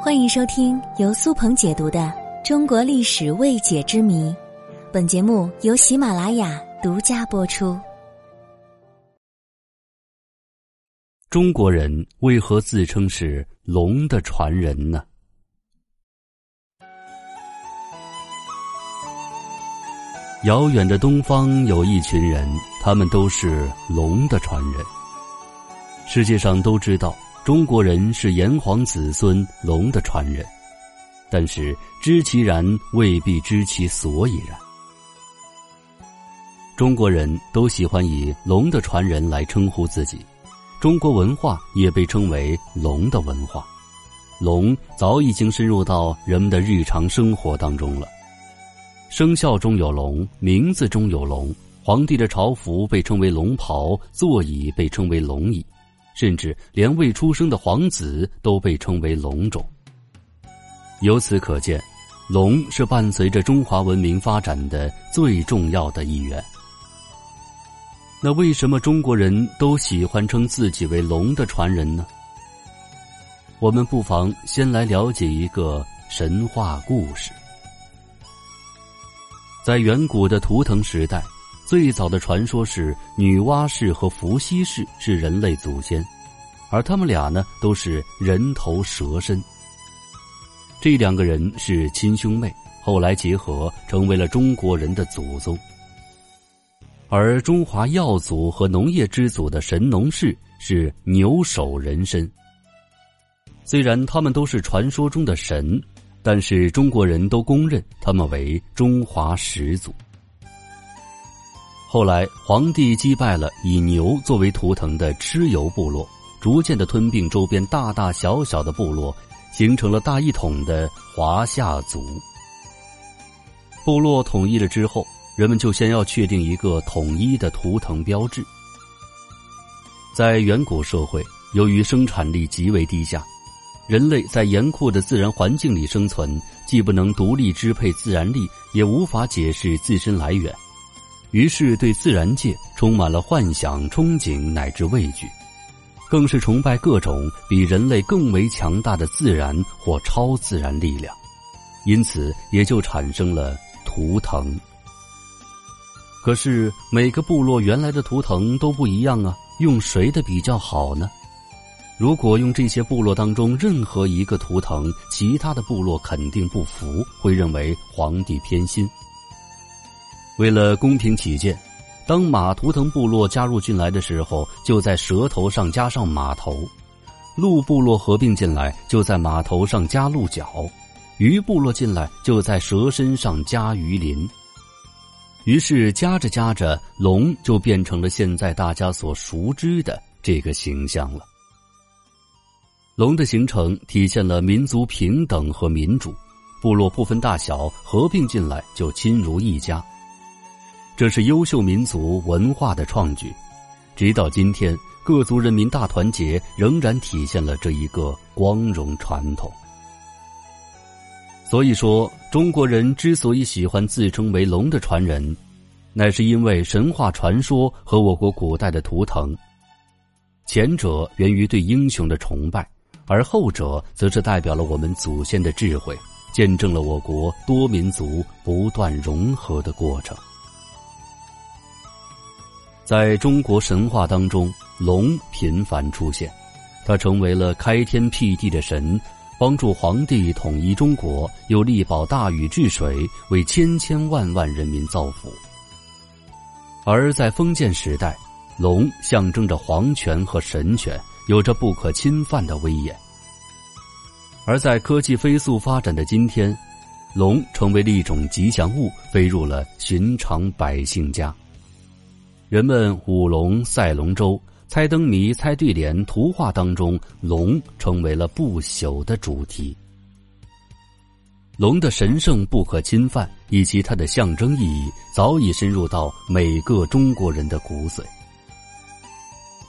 欢迎收听由苏鹏解读的《中国历史未解之谜》，本节目由喜马拉雅独家播出。中国人为何自称是龙的传人呢？遥远的东方有一群人，他们都是龙的传人。世界上都知道。中国人是炎黄子孙，龙的传人，但是知其然未必知其所以然。中国人都喜欢以龙的传人来称呼自己，中国文化也被称为龙的文化。龙早已经深入到人们的日常生活当中了。生肖中有龙，名字中有龙，皇帝的朝服被称为龙袍，座椅被称为龙椅。甚至连未出生的皇子都被称为龙种。由此可见，龙是伴随着中华文明发展的最重要的一员。那为什么中国人都喜欢称自己为龙的传人呢？我们不妨先来了解一个神话故事。在远古的图腾时代。最早的传说是女娲氏和伏羲氏是人类祖先，而他们俩呢都是人头蛇身。这两个人是亲兄妹，后来结合成为了中国人的祖宗。而中华药祖和农业之祖的神农氏是牛首人身。虽然他们都是传说中的神，但是中国人都公认他们为中华始祖。后来，皇帝击败了以牛作为图腾的蚩尤部落，逐渐的吞并周边大大小小的部落，形成了大一统的华夏族。部落统一了之后，人们就先要确定一个统一的图腾标志。在远古社会，由于生产力极为低下，人类在严酷的自然环境里生存，既不能独立支配自然力，也无法解释自身来源。于是，对自然界充满了幻想、憧憬乃至畏惧，更是崇拜各种比人类更为强大的自然或超自然力量，因此也就产生了图腾。可是，每个部落原来的图腾都不一样啊，用谁的比较好呢？如果用这些部落当中任何一个图腾，其他的部落肯定不服，会认为皇帝偏心。为了公平起见，当马图腾部落加入进来的时候，就在蛇头上加上马头；鹿部落合并进来，就在马头上加鹿角；鱼部落进来，就在蛇身上加鱼鳞。于是加着加着，龙就变成了现在大家所熟知的这个形象了。龙的形成体现了民族平等和民主，部落不分大小，合并进来就亲如一家。这是优秀民族文化的创举，直到今天，各族人民大团结仍然体现了这一个光荣传统。所以说，中国人之所以喜欢自称为龙的传人，乃是因为神话传说和我国古代的图腾。前者源于对英雄的崇拜，而后者则是代表了我们祖先的智慧，见证了我国多民族不断融合的过程。在中国神话当中，龙频繁出现，它成为了开天辟地的神，帮助皇帝统一中国，又力保大禹治水，为千千万万人民造福。而在封建时代，龙象征着皇权和神权，有着不可侵犯的威严。而在科技飞速发展的今天，龙成为了一种吉祥物，飞入了寻常百姓家。人们舞龙、赛龙舟、猜灯谜、猜对联，图画当中龙成为了不朽的主题。龙的神圣不可侵犯以及它的象征意义，早已深入到每个中国人的骨髓。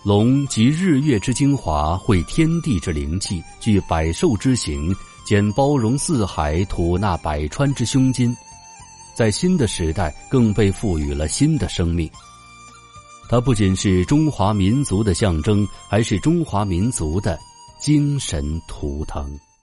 龙集日月之精华，汇天地之灵气，具百兽之形，兼包容四海，吐纳百川之胸襟，在新的时代更被赋予了新的生命。它不仅是中华民族的象征，还是中华民族的精神图腾。